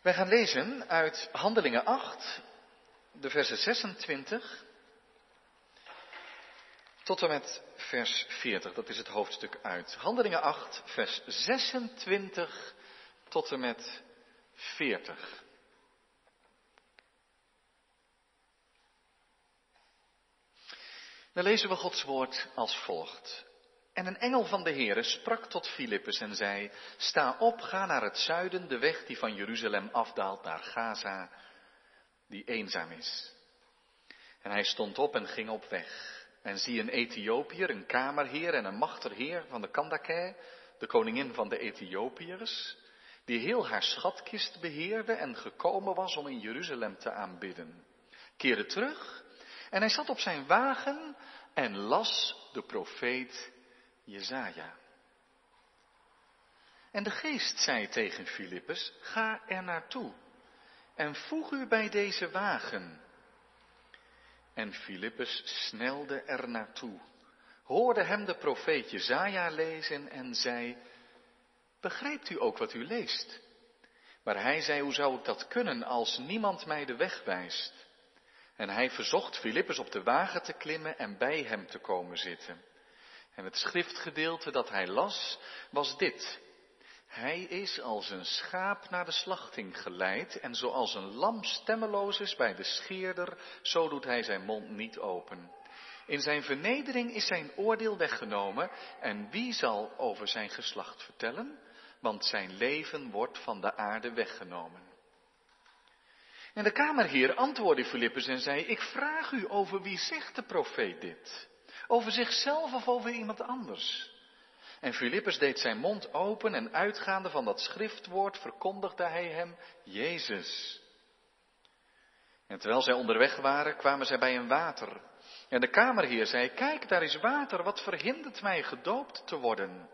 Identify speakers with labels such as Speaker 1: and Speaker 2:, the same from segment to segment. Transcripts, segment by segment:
Speaker 1: Wij gaan lezen uit Handelingen 8, de versen 26 tot en met vers 40. Dat is het hoofdstuk uit. Handelingen 8, vers 26 tot en met 40. Dan lezen we Gods woord als volgt. En een engel van de Heere sprak tot Filippus en zei, sta op, ga naar het zuiden, de weg die van Jeruzalem afdaalt naar Gaza, die eenzaam is. En hij stond op en ging op weg. En zie een Ethiopiër, een kamerheer en een machterheer van de Kandake, de koningin van de Ethiopiërs, die heel haar schatkist beheerde en gekomen was om in Jeruzalem te aanbidden, keerde terug en hij zat op zijn wagen en las de profeet Jezaja. En de geest zei tegen Filippus, ga er naartoe en voeg u bij deze wagen. En Filippus snelde er naartoe, hoorde hem de profeet Jezaja lezen en zei, begrijpt u ook wat u leest? Maar hij zei, hoe zou ik dat kunnen als niemand mij de weg wijst? En hij verzocht Filippus op de wagen te klimmen en bij hem te komen zitten. En het schriftgedeelte dat hij las was dit. Hij is als een schaap naar de slachting geleid en zoals een lam stemmeloos is bij de scheerder, zo doet hij zijn mond niet open. In zijn vernedering is zijn oordeel weggenomen en wie zal over zijn geslacht vertellen? Want zijn leven wordt van de aarde weggenomen. En de kamerheer antwoordde Filippus en zei, ik vraag u over wie zegt de profeet dit? Over zichzelf of over iemand anders? En Filippus deed zijn mond open en uitgaande van dat schriftwoord verkondigde hij hem Jezus. En terwijl zij onderweg waren, kwamen zij bij een water. En de kamerheer zei, kijk, daar is water, wat verhindert mij gedoopt te worden?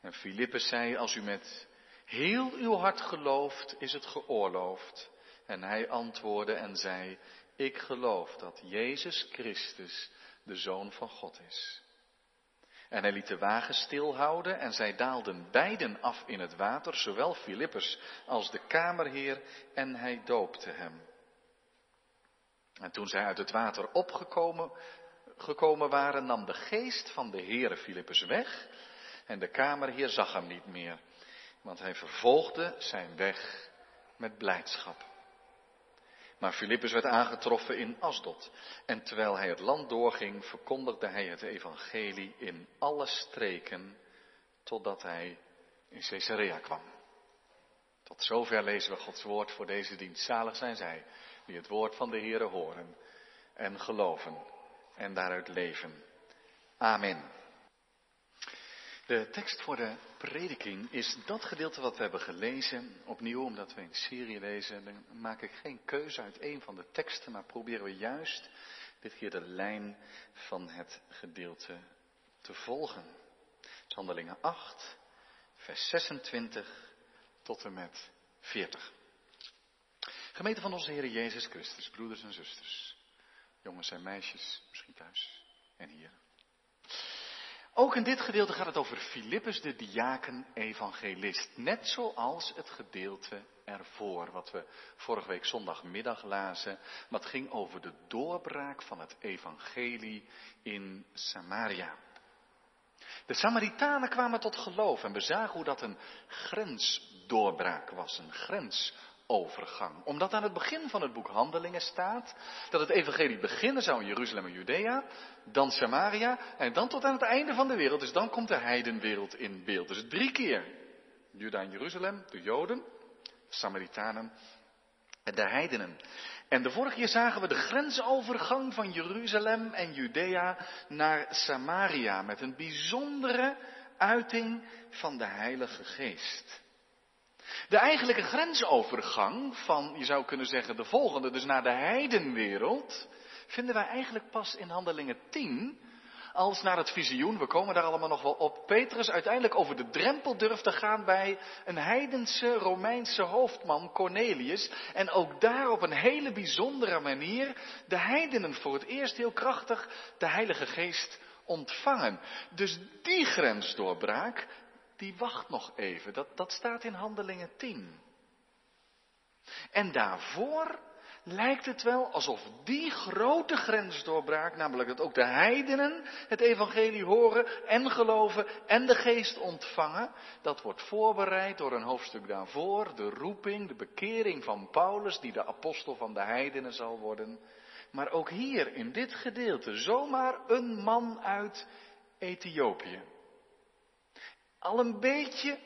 Speaker 1: En Filippus zei, als u met heel uw hart gelooft, is het geoorloofd. En hij antwoordde en zei, ik geloof dat Jezus Christus de Zoon van God is. En hij liet de wagen stilhouden en zij daalden beiden af in het water, zowel Filippus als de kamerheer, en hij doopte hem. En toen zij uit het water opgekomen gekomen waren, nam de geest van de Heere Filippus weg en de kamerheer zag hem niet meer, want hij vervolgde zijn weg met blijdschap. Maar Filippus werd aangetroffen in Asdod. En terwijl hij het land doorging, verkondigde hij het evangelie in alle streken, totdat hij in Caesarea kwam. Tot zover lezen we Gods woord voor deze dienst. Zalig zijn zij die het woord van de Heere horen en geloven en daaruit leven. Amen. De tekst voor de prediking is dat gedeelte wat we hebben gelezen. Opnieuw, omdat we een serie lezen, dan maak ik geen keuze uit een van de teksten, maar proberen we juist dit keer de lijn van het gedeelte te volgen. Handelingen 8, vers 26 tot en met 40. Gemeente van onze Heer Jezus Christus, broeders en zusters, jongens en meisjes, misschien thuis en hier. Ook in dit gedeelte gaat het over Filippus de diaken evangelist. Net zoals het gedeelte ervoor, wat we vorige week zondagmiddag lazen. Wat ging over de doorbraak van het evangelie in Samaria. De Samaritanen kwamen tot geloof en we zagen hoe dat een grensdoorbraak was, een grens overgang. Omdat aan het begin van het boek Handelingen staat dat het evangelie beginnen zou in Jeruzalem en Judea, dan Samaria en dan tot aan het einde van de wereld. Dus dan komt de heidenwereld in beeld. Dus drie keer. Juda en Jeruzalem, de Joden, Samaritanen en de heidenen. En de vorige keer zagen we de grensovergang van Jeruzalem en Judea naar Samaria met een bijzondere uiting van de Heilige Geest. De eigenlijke grensovergang van, je zou kunnen zeggen, de volgende, dus naar de heidenwereld, vinden wij eigenlijk pas in Handelingen 10, als naar het visioen, we komen daar allemaal nog wel op, Petrus uiteindelijk over de drempel durft te gaan bij een heidense Romeinse hoofdman, Cornelius, en ook daar op een hele bijzondere manier de heidenen voor het eerst heel krachtig de Heilige Geest ontvangen. Dus die grensdoorbraak, die wacht nog even. Dat, dat staat in Handelingen 10. En daarvoor lijkt het wel alsof die grote grensdoorbraak, namelijk dat ook de heidenen het evangelie horen en geloven en de geest ontvangen, dat wordt voorbereid door een hoofdstuk daarvoor, de roeping, de bekering van Paulus, die de apostel van de heidenen zal worden. Maar ook hier in dit gedeelte zomaar een man uit Ethiopië. Al een beetje,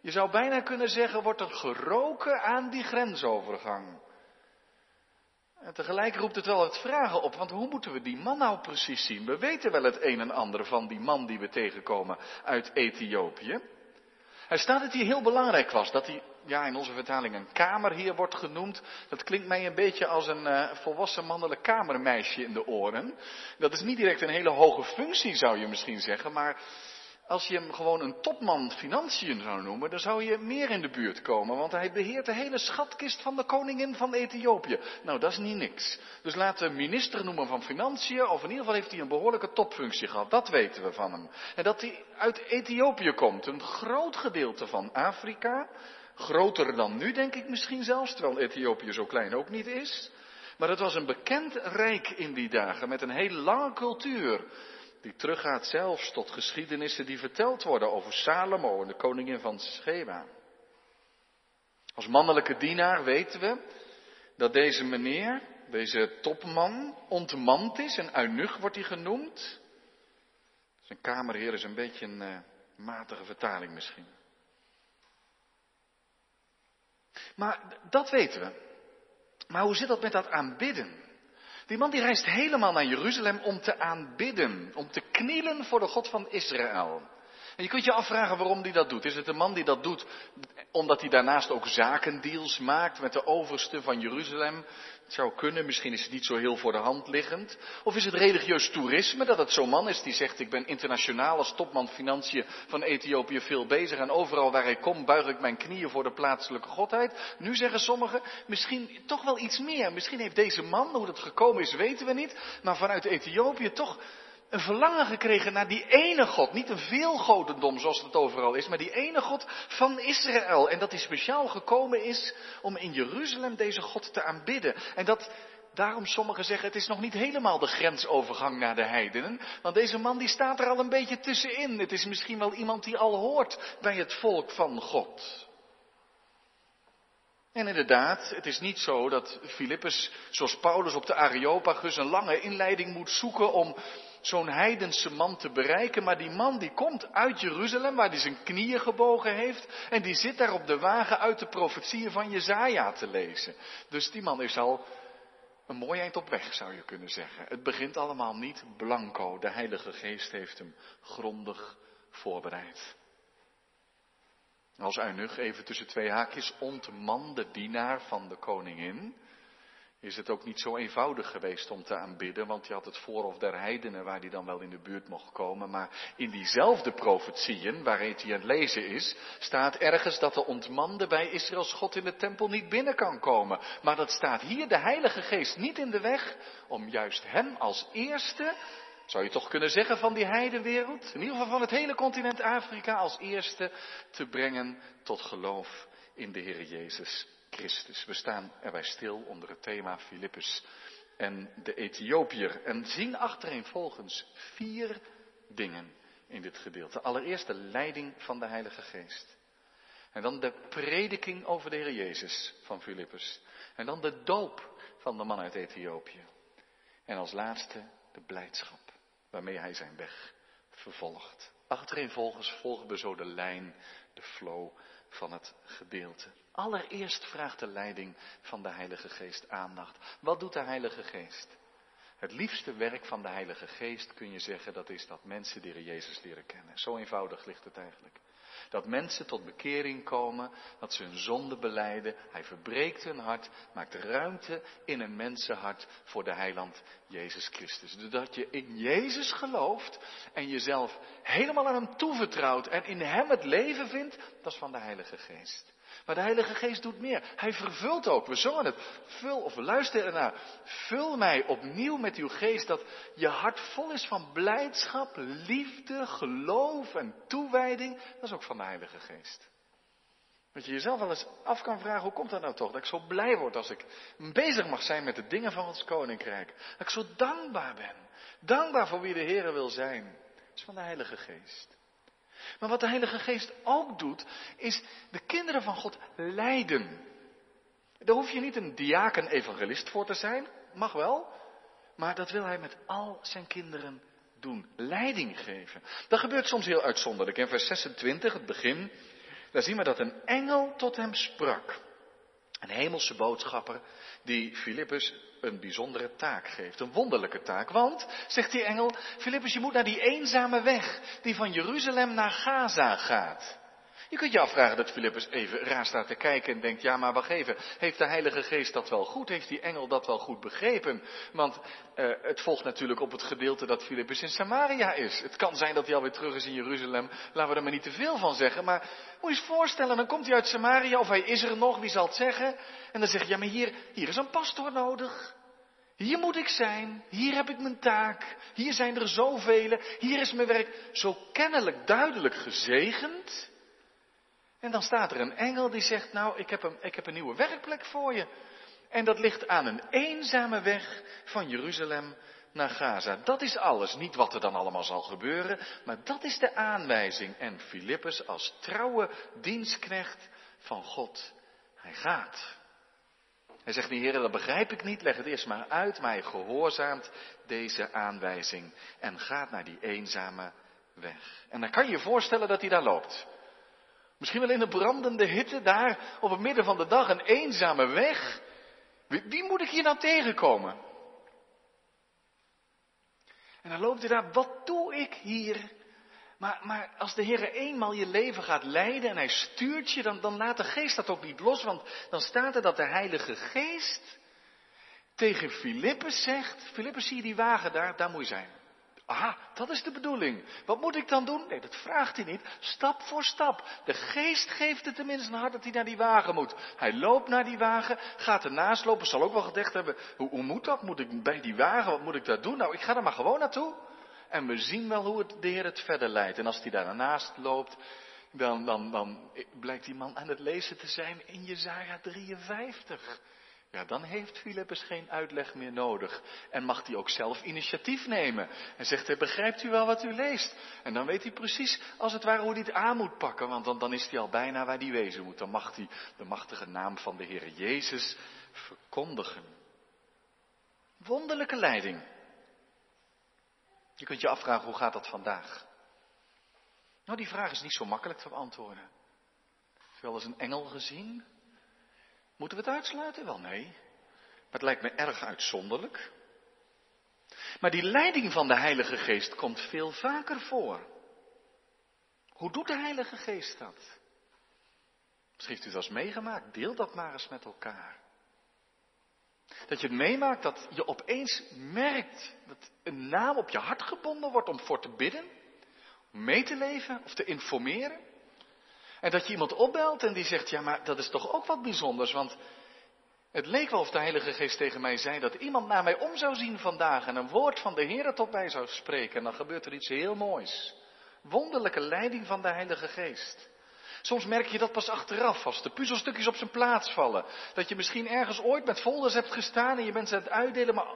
Speaker 1: je zou bijna kunnen zeggen, wordt er geroken aan die grensovergang. En tegelijk roept het wel het vragen op, want hoe moeten we die man nou precies zien? We weten wel het een en ander van die man die we tegenkomen uit Ethiopië. Hij staat dat hij heel belangrijk was, dat hij, ja in onze vertaling een kamerheer wordt genoemd. Dat klinkt mij een beetje als een uh, volwassen mannelijk kamermeisje in de oren. Dat is niet direct een hele hoge functie zou je misschien zeggen, maar als je hem gewoon een topman financiën zou noemen, dan zou je meer in de buurt komen, want hij beheert de hele schatkist van de koningin van Ethiopië. Nou, dat is niet niks. Dus laten we minister noemen van financiën, of in ieder geval heeft hij een behoorlijke topfunctie gehad, dat weten we van hem. En dat hij uit Ethiopië komt, een groot gedeelte van Afrika, groter dan nu denk ik misschien zelfs, terwijl Ethiopië zo klein ook niet is. Maar het was een bekend rijk in die dagen, met een hele lange cultuur die teruggaat zelfs tot geschiedenissen die verteld worden over Salomo en de koningin van Sheba. Als mannelijke dienaar weten we dat deze meneer, deze topman, ontmand is. Een eunuch wordt hij genoemd. Zijn kamerheer is een beetje een uh, matige vertaling misschien. Maar dat weten we. Maar hoe zit dat met dat aanbidden? Die man die reist helemaal naar Jeruzalem om te aanbidden, om te knielen voor de God van Israël. En je kunt je afvragen waarom hij dat doet. Is het een man die dat doet omdat hij daarnaast ook zakendeals maakt met de overste van Jeruzalem? Het zou kunnen, misschien is het niet zo heel voor de hand liggend. Of is het religieus toerisme, dat het zo'n man is die zegt, ik ben internationaal als topman financiën van Ethiopië veel bezig en overal waar ik kom buig ik mijn knieën voor de plaatselijke godheid. Nu zeggen sommigen, misschien toch wel iets meer. Misschien heeft deze man, hoe dat gekomen is, weten we niet, maar vanuit Ethiopië toch een verlangen gekregen naar die ene God. Niet een veelgodendom zoals het overal is, maar die ene God van Israël. En dat hij speciaal gekomen is om in Jeruzalem deze God te aanbidden. En dat daarom sommigen zeggen het is nog niet helemaal de grensovergang naar de heidenen. Want deze man die staat er al een beetje tussenin. Het is misschien wel iemand die al hoort bij het volk van God. En inderdaad, het is niet zo dat Filippus, zoals Paulus op de Areopagus, een lange inleiding moet zoeken om zo'n heidense man te bereiken, maar die man die komt uit Jeruzalem, waar hij zijn knieën gebogen heeft, en die zit daar op de wagen uit de profetieën van Jezaja te lezen. Dus die man is al een mooi eind op weg, zou je kunnen zeggen. Het begint allemaal niet blanco, de Heilige Geest heeft hem grondig voorbereid. Als eunuch, even tussen twee haakjes, ontman de dienaar van de koningin is het ook niet zo eenvoudig geweest om te aanbidden, want je had het voorhof der heidenen waar die dan wel in de buurt mocht komen. Maar in diezelfde profetieën, waar hij aan het lezen is, staat ergens dat de ontmande bij Israëls God in de tempel niet binnen kan komen. Maar dat staat hier de Heilige Geest niet in de weg om juist hem als eerste, zou je toch kunnen zeggen van die heidenwereld, in ieder geval van het hele continent Afrika, als eerste te brengen tot geloof in de Heer Jezus We staan erbij stil onder het thema Filippus en de Ethiopiër en zien achtereenvolgens vier dingen in dit gedeelte. Allereerst de leiding van de Heilige Geest. En dan de prediking over de Heer Jezus van Filippus. En dan de doop van de man uit Ethiopië. En als laatste de blijdschap waarmee hij zijn weg vervolgt. Achtereenvolgens volgen we zo de lijn, de flow van het gedeelte. Allereerst vraagt de leiding van de Heilige Geest aandacht. Wat doet de Heilige Geest? Het liefste werk van de Heilige Geest kun je zeggen, dat is dat mensen de Jezus leren kennen. Zo eenvoudig ligt het eigenlijk. Dat mensen tot bekering komen, dat ze hun zonde beleiden. Hij verbreekt hun hart, maakt ruimte in een mensenhart voor de heiland Jezus Christus. Dus dat je in Jezus gelooft en jezelf helemaal aan hem toevertrouwt en in hem het leven vindt, dat is van de Heilige Geest. Maar de Heilige Geest doet meer. Hij vervult ook. We zongen het. Vul, of we luisteren ernaar. Vul mij opnieuw met uw geest dat je hart vol is van blijdschap, liefde, geloof en toewijding. Dat is ook van de Heilige Geest. Dat je jezelf wel eens af kan vragen, hoe komt dat nou toch? Dat ik zo blij word als ik bezig mag zijn met de dingen van ons koninkrijk. Dat ik zo dankbaar ben. Dankbaar voor wie de Heer wil zijn. Dat is van de Heilige Geest. Maar wat de Heilige Geest ook doet, is de kinderen van God leiden. Daar hoef je niet een diaken-evangelist voor te zijn, mag wel. Maar dat wil hij met al zijn kinderen doen. Leiding geven. Dat gebeurt soms heel uitzonderlijk. In vers 26, het begin, daar zien we dat een engel tot hem sprak. Een hemelse boodschapper die Filippus een bijzondere taak geeft. Een wonderlijke taak. Want, zegt die engel, Filippus, je moet naar die eenzame weg die van Jeruzalem naar Gaza gaat. Je kunt je afvragen dat Filippus even raar staat te kijken en denkt, ja maar wacht even, heeft de Heilige Geest dat wel goed? Heeft die engel dat wel goed begrepen? Want uh, het volgt natuurlijk op het gedeelte dat Filippus in Samaria is. Het kan zijn dat hij alweer terug is in Jeruzalem, laten we er maar niet te veel van zeggen. Maar moet je eens voorstellen, dan komt hij uit Samaria of hij is er nog, wie zal het zeggen? En dan zeg je, ja maar hier, hier is een pastoor nodig. Hier moet ik zijn, hier heb ik mijn taak, hier zijn er zoveel, hier is mijn werk zo kennelijk duidelijk gezegend. En dan staat er een engel die zegt, nou, ik heb, een, ik heb een nieuwe werkplek voor je. En dat ligt aan een eenzame weg van Jeruzalem naar Gaza. Dat is alles. Niet wat er dan allemaal zal gebeuren, maar dat is de aanwijzing. En Filippus als trouwe dienstknecht van God, hij gaat. Hij zegt, die heren, dat begrijp ik niet, leg het eerst maar uit, maar hij gehoorzaamt deze aanwijzing en gaat naar die eenzame weg. En dan kan je je voorstellen dat hij daar loopt. Misschien wel in de brandende hitte daar op het midden van de dag, een eenzame weg. Wie, wie moet ik hier nou tegenkomen? En dan loopt hij daar, wat doe ik hier? Maar, maar als de Heer eenmaal je leven gaat leiden en hij stuurt je, dan, dan laat de geest dat ook niet los. Want dan staat er dat de Heilige Geest tegen Filippus zegt, Filippus zie je die wagen daar, daar moet je zijn. Aha, dat is de bedoeling. Wat moet ik dan doen? Nee, dat vraagt hij niet. Stap voor stap. De geest geeft het tenminste een hart dat hij naar die wagen moet. Hij loopt naar die wagen, gaat ernaast lopen, zal ook wel gedacht hebben, hoe, hoe moet dat? Moet ik bij die wagen, wat moet ik daar doen? Nou, ik ga er maar gewoon naartoe. En we zien wel hoe het, de Heer het verder leidt. En als hij daarnaast loopt, dan, dan, dan blijkt die man aan het lezen te zijn in Jezaja 53. Ja, dan heeft Filippus geen uitleg meer nodig. En mag hij ook zelf initiatief nemen. En zegt hij, begrijpt u wel wat u leest? En dan weet hij precies, als het ware, hoe hij het aan moet pakken. Want dan, dan is hij al bijna waar hij wezen moet. Dan mag hij de machtige naam van de Heer Jezus verkondigen. Wonderlijke leiding. Je kunt je afvragen, hoe gaat dat vandaag? Nou, die vraag is niet zo makkelijk te beantwoorden. Heb je wel eens een engel gezien? Moeten we het uitsluiten? Wel nee. Maar het lijkt me erg uitzonderlijk. Maar die leiding van de Heilige Geest komt veel vaker voor. Hoe doet de Heilige Geest dat? Misschien heeft u dat eens meegemaakt. Deel dat maar eens met elkaar. Dat je het meemaakt dat je opeens merkt dat een naam op je hart gebonden wordt om voor te bidden, om mee te leven of te informeren. En dat je iemand opbelt en die zegt, ja maar dat is toch ook wat bijzonders, want het leek wel of de Heilige Geest tegen mij zei dat iemand naar mij om zou zien vandaag en een woord van de Heer tot mij zou spreken. En dan gebeurt er iets heel moois. Wonderlijke leiding van de Heilige Geest. Soms merk je dat pas achteraf, als de puzzelstukjes op zijn plaats vallen. Dat je misschien ergens ooit met folders hebt gestaan en je bent ze aan het uitdelen, maar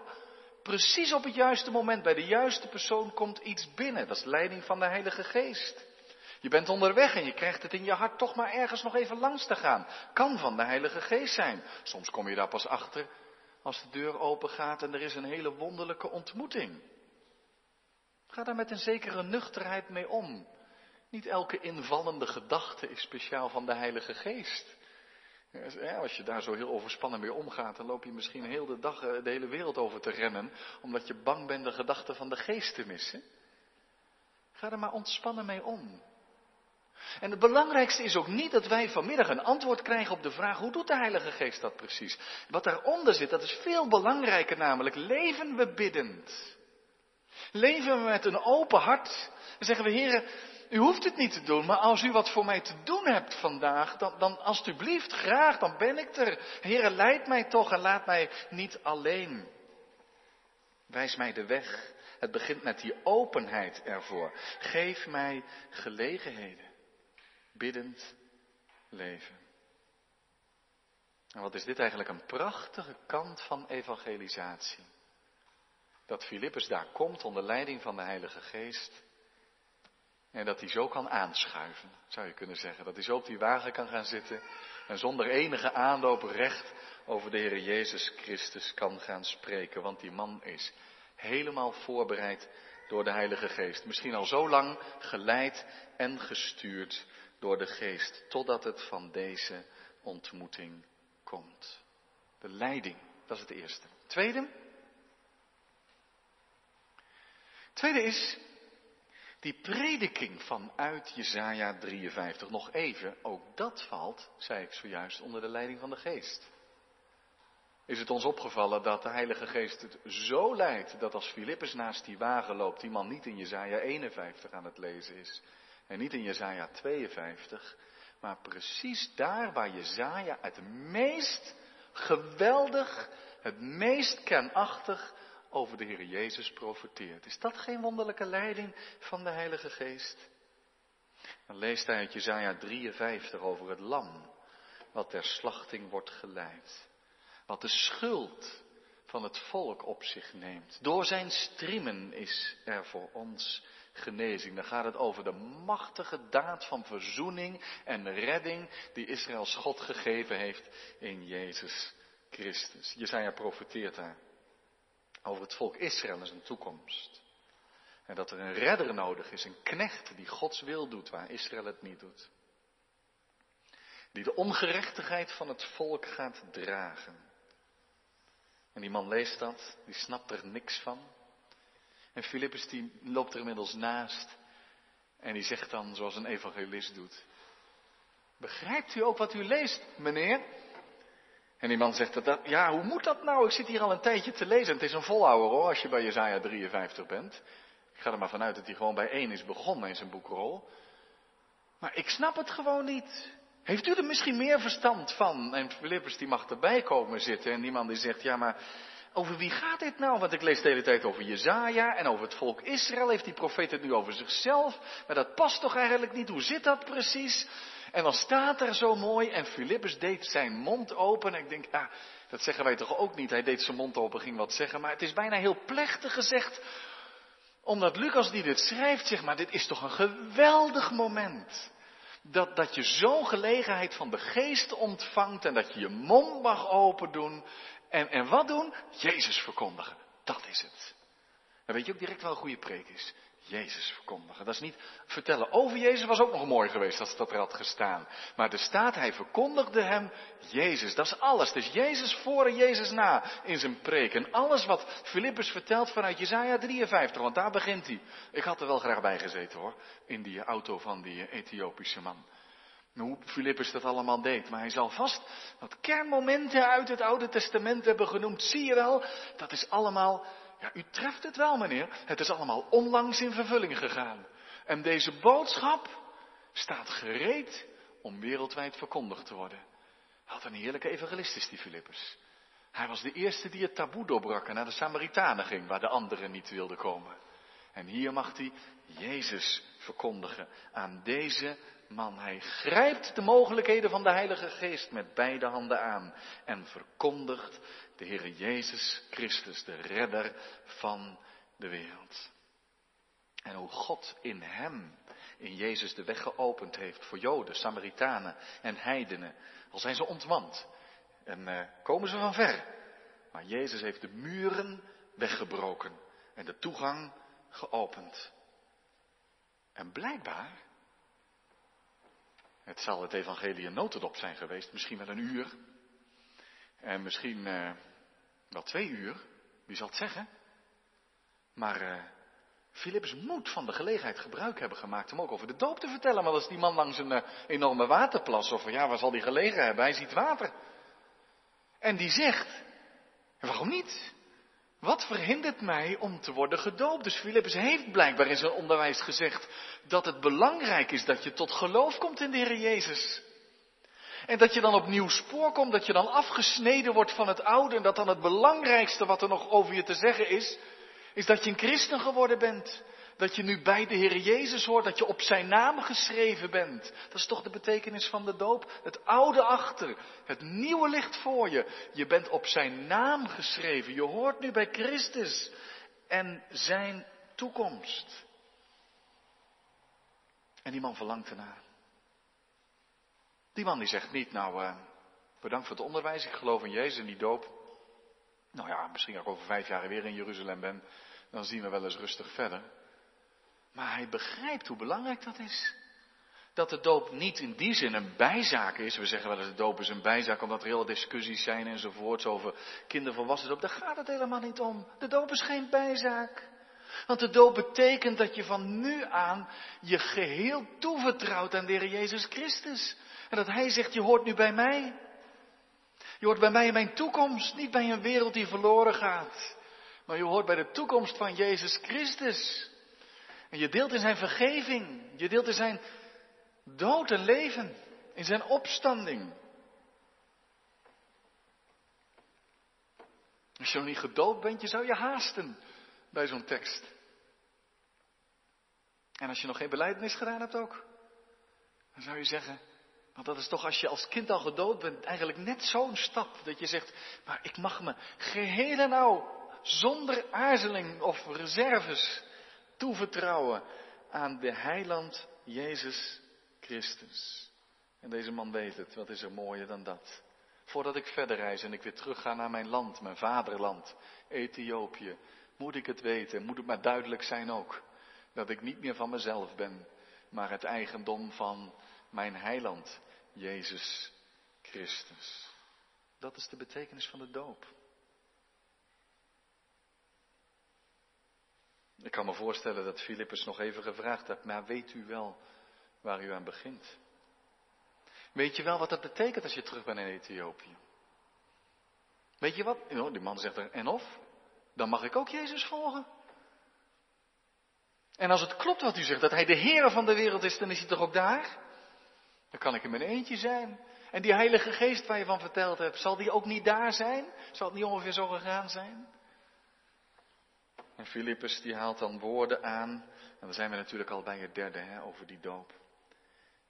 Speaker 1: precies op het juiste moment bij de juiste persoon komt iets binnen. Dat is leiding van de Heilige Geest. Je bent onderweg en je krijgt het in je hart toch maar ergens nog even langs te gaan. Kan van de Heilige Geest zijn. Soms kom je daar pas achter als de deur open gaat en er is een hele wonderlijke ontmoeting. Ga daar met een zekere nuchterheid mee om. Niet elke invallende gedachte is speciaal van de Heilige Geest. Als je daar zo heel overspannen mee omgaat, dan loop je misschien heel de dag eh, de hele wereld over te rennen, omdat je bang bent de gedachten van de geest te missen. Ga er maar ontspannen mee om. En het belangrijkste is ook niet dat wij vanmiddag een antwoord krijgen op de vraag hoe doet de Heilige Geest dat precies. Wat daaronder zit, dat is veel belangrijker namelijk. Leven we biddend? Leven we met een open hart? En zeggen we, heren, u hoeft het niet te doen, maar als u wat voor mij te doen hebt vandaag, dan, dan alstublieft, graag, dan ben ik er. Heren, leid mij toch en laat mij niet alleen. Wijs mij de weg. Het begint met die openheid ervoor. Geef mij gelegenheden. Biddend leven. En wat is dit eigenlijk een prachtige kant van evangelisatie. Dat Filippus daar komt onder leiding van de Heilige Geest. En dat hij zo kan aanschuiven, zou je kunnen zeggen. Dat hij zo op die wagen kan gaan zitten en zonder enige aanloop recht over de Heer Jezus Christus kan gaan spreken. Want die man is helemaal voorbereid door de Heilige Geest. Misschien al zo lang geleid en gestuurd door de Geest, totdat het van deze ontmoeting komt. De leiding, dat is het eerste. Tweede. Tweede is die prediking vanuit Jesaja 53. Nog even, ook dat valt, zei ik zojuist, onder de leiding van de Geest. Is het ons opgevallen dat de Heilige Geest het zo leidt dat als Filippus naast die wagen loopt, die man niet in Jesaja 51 aan het lezen is en niet in Jesaja 52, maar precies daar waar Jezaja het meest geweldig, het meest kenachtig over de Heer Jezus profeteert. Is dat geen wonderlijke leiding van de Heilige Geest? Dan leest hij uit Jezaja 53 over het lam, wat ter slachting wordt geleid. Wat de schuld van het volk op zich neemt. Door zijn striemen is er voor ons genezing. Dan gaat het over de machtige daad van verzoening en redding die Israëls God gegeven heeft in Jezus Christus. Jezaja profeteert daar over het volk Israël en zijn toekomst. En dat er een redder nodig is, een knecht die Gods wil doet waar Israël het niet doet. Die de ongerechtigheid van het volk gaat dragen. En die man leest dat, die snapt er niks van. En Filippus die loopt er inmiddels naast. En die zegt dan, zoals een evangelist doet. Begrijpt u ook wat u leest, meneer? En die man zegt, dat, ja, hoe moet dat nou? Ik zit hier al een tijdje te lezen. Het is een volhouwer hoor, als je bij Jezaja 53 bent. Ik ga er maar vanuit dat hij gewoon bij één is begonnen in zijn boekrol. Maar ik snap het gewoon niet. Heeft u er misschien meer verstand van? En Filippus die mag erbij komen zitten. En die man die zegt, ja maar over wie gaat dit nou? Want ik lees de hele tijd over Jezaja en over het volk Israël. Heeft die profeet het nu over zichzelf? Maar dat past toch eigenlijk niet? Hoe zit dat precies? En dan staat er zo mooi en Filippus deed zijn mond open. En ik denk, ja, dat zeggen wij toch ook niet? Hij deed zijn mond open, ging wat zeggen. Maar het is bijna heel plechtig gezegd. Omdat Lucas die dit schrijft, zeg maar, dit is toch een geweldig moment. Dat, dat je zo'n gelegenheid van de geest ontvangt en dat je je mond mag open doen. En, en wat doen? Jezus verkondigen. Dat is het. Dan weet je ook direct wel een goede preek is. Jezus verkondigen. Dat is niet vertellen over Jezus, was ook nog mooi geweest als dat er had gestaan. Maar er staat, hij verkondigde hem Jezus. Dat is alles. Dus Jezus voor en Jezus na in zijn preek. En alles wat Filippus vertelt vanuit Jezaja 53, want daar begint hij. Ik had er wel graag bij gezeten hoor, in die auto van die Ethiopische man. Hoe Filippus dat allemaal deed. Maar hij zal vast wat kernmomenten uit het Oude Testament hebben genoemd. Zie je wel, dat is allemaal ja, u treft het wel, meneer. Het is allemaal onlangs in vervulling gegaan. En deze boodschap staat gereed om wereldwijd verkondigd te worden. Had een heerlijke evangelist is die Filippus. Hij was de eerste die het taboe doorbrak en naar de Samaritanen ging, waar de anderen niet wilden komen. En hier mag hij Jezus verkondigen aan deze man. Hij grijpt de mogelijkheden van de Heilige Geest met beide handen aan en verkondigt de Heer Jezus Christus, de redder van de wereld. En hoe God in Hem, in Jezus, de weg geopend heeft voor Joden, Samaritanen en heidenen. Al zijn ze ontwand en uh, komen ze van ver. Maar Jezus heeft de muren weggebroken en de toegang geopend. En blijkbaar, het zal het evangelie een notendop zijn geweest, misschien wel een uur. En misschien uh, wel twee uur, wie zal het zeggen? Maar uh, Philips moet van de gelegenheid gebruik hebben gemaakt om ook over de doop te vertellen. Maar als die man langs een uh, enorme waterplas, of ja, waar zal die gelegen hebben? Hij ziet water. En die zegt, waarom niet? Wat verhindert mij om te worden gedoopt? Dus Philippus heeft blijkbaar in zijn onderwijs gezegd dat het belangrijk is dat je tot geloof komt in de Heer Jezus. En dat je dan op nieuw spoor komt, dat je dan afgesneden wordt van het oude en dat dan het belangrijkste wat er nog over je te zeggen is, is dat je een christen geworden bent. Dat je nu bij de Heer Jezus hoort, dat je op zijn naam geschreven bent. Dat is toch de betekenis van de doop? Het oude achter, het nieuwe ligt voor je. Je bent op zijn naam geschreven. Je hoort nu bij Christus en zijn toekomst. En die man verlangt ernaar. Die man die zegt niet, nou, uh, bedankt voor het onderwijs, ik geloof in Jezus en die doop. Nou ja, misschien als ik over vijf jaar weer in Jeruzalem ben, dan zien we wel eens rustig verder. Maar hij begrijpt hoe belangrijk dat is. Dat de doop niet in die zin een bijzaak is. We zeggen wel eens de doop is een bijzaak omdat er hele discussies zijn enzovoorts over kindervolwassen doop. Daar gaat het helemaal niet om. De doop is geen bijzaak. Want de doop betekent dat je van nu aan je geheel toevertrouwt aan de Heer Jezus Christus. En dat Hij zegt, je hoort nu bij mij. Je hoort bij mij in mijn toekomst, niet bij een wereld die verloren gaat. Maar je hoort bij de toekomst van Jezus Christus. En je deelt in zijn vergeving. Je deelt in zijn dood en leven. In zijn opstanding. Als je nog niet gedoopt bent, je zou je haasten bij zo'n tekst. En als je nog geen beleidenis gedaan hebt ook, dan zou je zeggen, want dat is toch als je als kind al gedood bent, eigenlijk net zo'n stap dat je zegt, maar ik mag me geheel en nou, zonder aarzeling of reserves, toevertrouwen aan de heiland Jezus Christus. En deze man weet het, wat is er mooier dan dat? Voordat ik verder reis en ik weer terug ga naar mijn land, mijn vaderland, Ethiopië, moet ik het weten, moet het maar duidelijk zijn ook, dat ik niet meer van mezelf ben, maar het eigendom van mijn heiland, Jezus Christus. Dat is de betekenis van de doop. Ik kan me voorstellen dat Filippus nog even gevraagd heeft, maar weet u wel waar u aan begint? Weet je wel wat dat betekent als je terug bent in Ethiopië? Weet je wat? Oh, die man zegt er, en of? Dan mag ik ook Jezus volgen. En als het klopt wat u zegt, dat hij de Heer van de wereld is, dan is hij toch ook daar? Dan kan ik in mijn eentje zijn. En die Heilige Geest waar je van verteld hebt, zal die ook niet daar zijn? Zal het niet ongeveer zo gegaan zijn? En Filippus die haalt dan woorden aan. En dan zijn we natuurlijk al bij het derde hè, over die doop.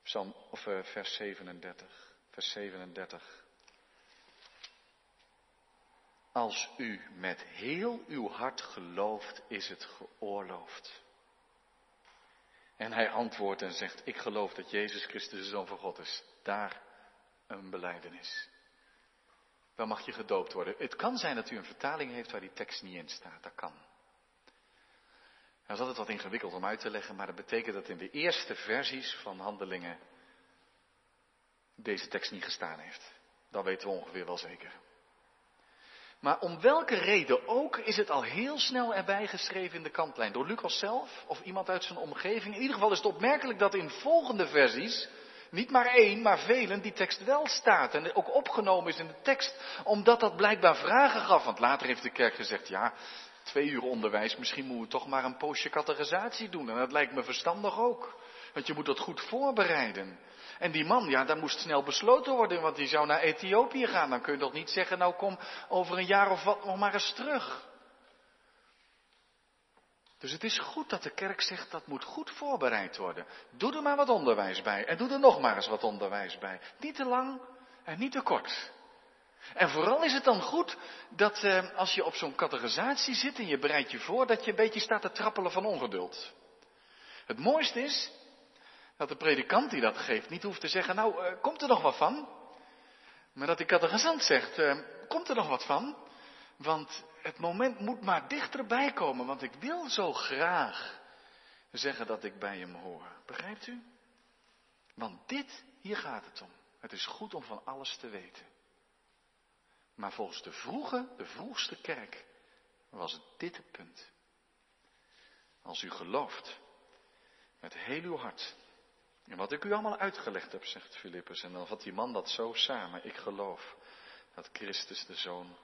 Speaker 1: Psalm, of uh, vers 37. Vers 37. Als u met heel uw hart gelooft, is het geoorloofd. En hij antwoordt en zegt, ik geloof dat Jezus Christus de Zoon van God is. Daar een beleidenis. Dan mag je gedoopt worden. Het kan zijn dat u een vertaling heeft waar die tekst niet in staat. Dat kan. Dat is altijd wat ingewikkeld om uit te leggen, maar dat betekent dat in de eerste versies van Handelingen deze tekst niet gestaan heeft. Dat weten we ongeveer wel zeker. Maar om welke reden ook is het al heel snel erbij geschreven in de kantlijn. Door Lucas zelf of iemand uit zijn omgeving. In ieder geval is het opmerkelijk dat in volgende versies, niet maar één, maar velen, die tekst wel staat. En ook opgenomen is in de tekst, omdat dat blijkbaar vragen gaf. Want later heeft de kerk gezegd, ja, twee uur onderwijs, misschien moeten we toch maar een poosje categorisatie doen. En dat lijkt me verstandig ook. Want je moet dat goed voorbereiden. En die man, ja, daar moest snel besloten worden, want die zou naar Ethiopië gaan. Dan kun je toch niet zeggen, nou kom over een jaar of wat nog maar eens terug. Dus het is goed dat de kerk zegt dat moet goed voorbereid worden. Doe er maar wat onderwijs bij en doe er nog maar eens wat onderwijs bij. Niet te lang en niet te kort. En vooral is het dan goed dat eh, als je op zo'n categorisatie zit en je bereidt je voor, dat je een beetje staat te trappelen van ongeduld. Het mooiste is dat de predikant die dat geeft niet hoeft te zeggen, nou, uh, komt er nog wat van? Maar dat de catechisant zegt, uh, komt er nog wat van? Want het moment moet maar dichterbij komen, want ik wil zo graag zeggen dat ik bij hem hoor. Begrijpt u? Want dit, hier gaat het om. Het is goed om van alles te weten. Maar volgens de vroege, de vroegste kerk, was dit het punt. Als u gelooft, met heel uw hart, en wat ik u allemaal uitgelegd heb, zegt Filippus, en dan vat die man dat zo samen. Ik geloof dat Christus de Zoon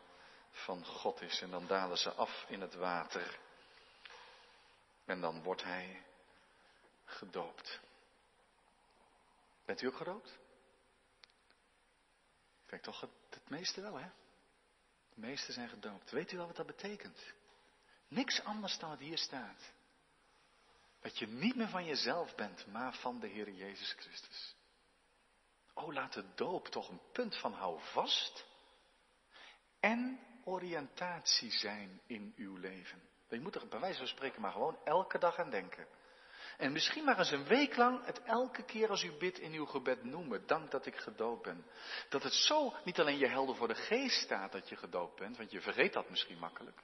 Speaker 1: van God is. En dan dalen ze af in het water. En dan wordt hij gedoopt. Bent u ook gedoopt? Kijk, toch het, het meeste wel, hè? De meesten zijn gedoopt. Weet u wel wat dat betekent? Niks anders dan wat hier staat. Dat je niet meer van jezelf bent, maar van de Heer Jezus Christus. Oh, laat de doop toch een punt van houvast en oriëntatie zijn in uw leven. Je moet er bij wijze van spreken maar gewoon elke dag aan denken. En misschien maar eens een week lang het elke keer als u bidt in uw gebed noemen. Dank dat ik gedoopt ben. Dat het zo niet alleen je helder voor de geest staat dat je gedoopt bent, want je vergeet dat misschien makkelijk.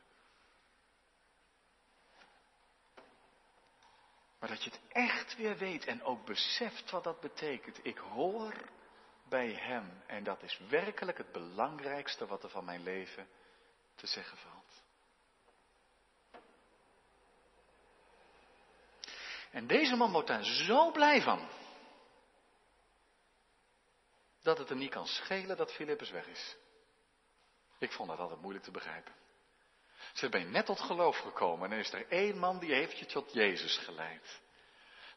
Speaker 1: Maar dat je het echt weer weet en ook beseft wat dat betekent. Ik hoor bij Hem en dat is werkelijk het belangrijkste wat er van mijn leven te zeggen valt. En deze man wordt daar zo blij van. Dat het hem niet kan schelen dat Filippus weg is. Ik vond dat altijd moeilijk te begrijpen. Ze ben net tot geloof gekomen en er is er één man die heeft je tot Jezus geleid.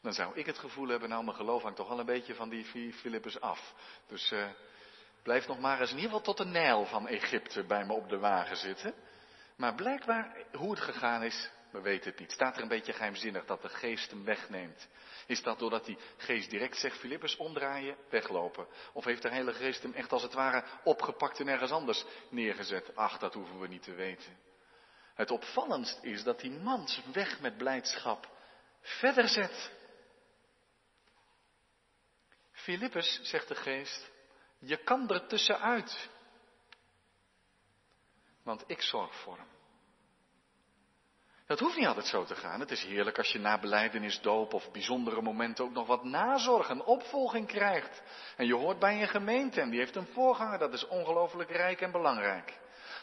Speaker 1: Dan zou ik het gevoel hebben, nou mijn geloof hangt toch wel een beetje van die Filippus af. Dus uh, blijf nog maar eens in ieder geval tot de Nijl van Egypte bij me op de wagen zitten. Maar blijkbaar, hoe het gegaan is, we weten het niet. Staat er een beetje geheimzinnig dat de geest hem wegneemt? Is dat doordat die geest direct zegt, Filippus, omdraaien, weglopen? Of heeft de Heilige Geest hem echt als het ware opgepakt en ergens anders neergezet? Ach, dat hoeven we niet te weten. Het opvallendst is dat die man weg met blijdschap verder zet. Filippus, zegt de geest, je kan er tussenuit. Want ik zorg voor hem. Dat hoeft niet altijd zo te gaan. Het is heerlijk als je na beleidenis, doop of bijzondere momenten ook nog wat nazorg en opvolging krijgt. En je hoort bij een gemeente en die heeft een voorganger. Dat is ongelooflijk rijk en belangrijk.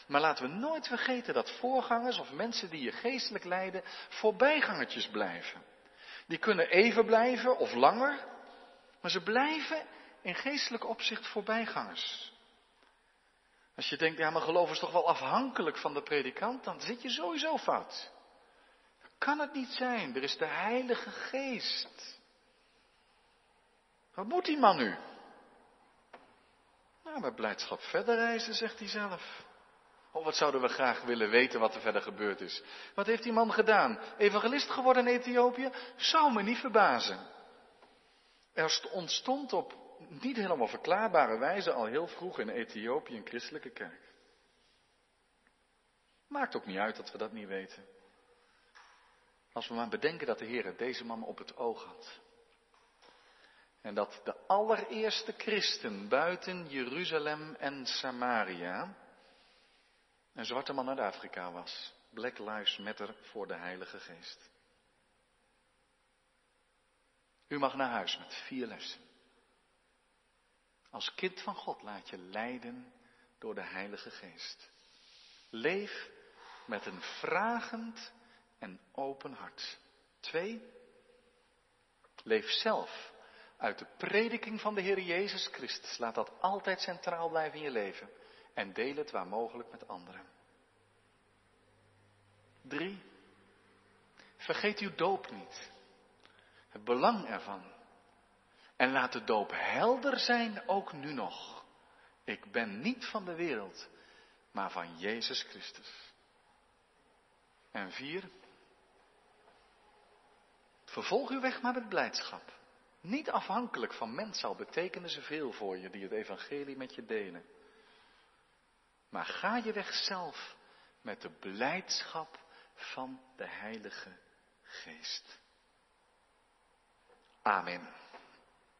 Speaker 1: Maar laten we nooit vergeten dat voorgangers of mensen die je geestelijk leiden voorbijgangertjes blijven. Die kunnen even blijven of langer, maar ze blijven in geestelijk opzicht voorbijgangers. Als je denkt, ja, mijn geloof is toch wel afhankelijk van de predikant, dan zit je sowieso fout. Kan het niet zijn? Er is de Heilige Geest. Wat moet die man nu? Nou, met blijdschap verder reizen, zegt hij zelf. Oh, wat zouden we graag willen weten wat er verder gebeurd is. Wat heeft die man gedaan? Evangelist geworden in Ethiopië? Zou me niet verbazen. Er ontstond op niet helemaal verklaarbare wijze al heel vroeg in Ethiopië een christelijke kerk. Maakt ook niet uit dat we dat niet weten. Als we maar bedenken dat de Heer deze man op het oog had. En dat de allereerste christen buiten Jeruzalem en Samaria een zwarte man uit Afrika was. Black Lives Matter voor de Heilige Geest. U mag naar huis met vier lessen. Als kind van God laat je leiden door de Heilige Geest. Leef met een vragend en open hart. Twee, leef zelf uit de prediking van de Heer Jezus Christus. Laat dat altijd centraal blijven in je leven. En deel het waar mogelijk met anderen. Drie, vergeet uw doop niet. Het belang ervan. En laat de doop helder zijn, ook nu nog. Ik ben niet van de wereld, maar van Jezus Christus. En vier, vervolg uw weg maar met blijdschap. Niet afhankelijk van mensen, al betekenen ze veel voor je die het evangelie met je delen. Maar ga je weg zelf met de blijdschap van de Heilige Geest. Amen.